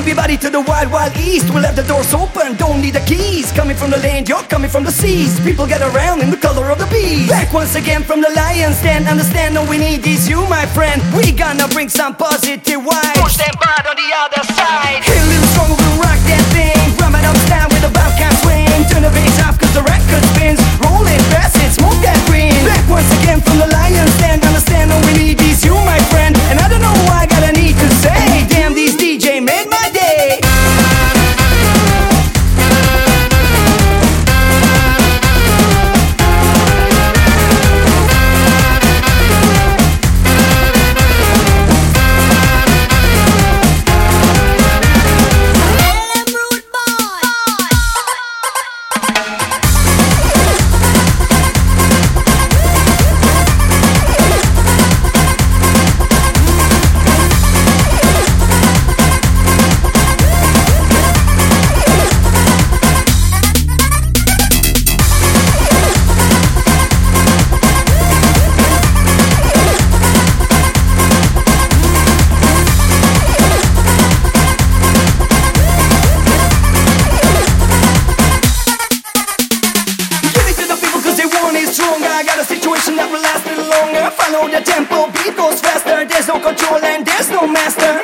everybody to the wild, wild east. We'll have the doors open, don't need the keys. Coming from the land, you're coming from the seas. People get around in the color of the bees. Back once again from the lion's den. Understand all we need is you, my friend. We gonna bring some positive vibes. Push them bad on the other side. Got a situation that will last a little longer. Follow the tempo, beat goes faster. There's no control and there's no master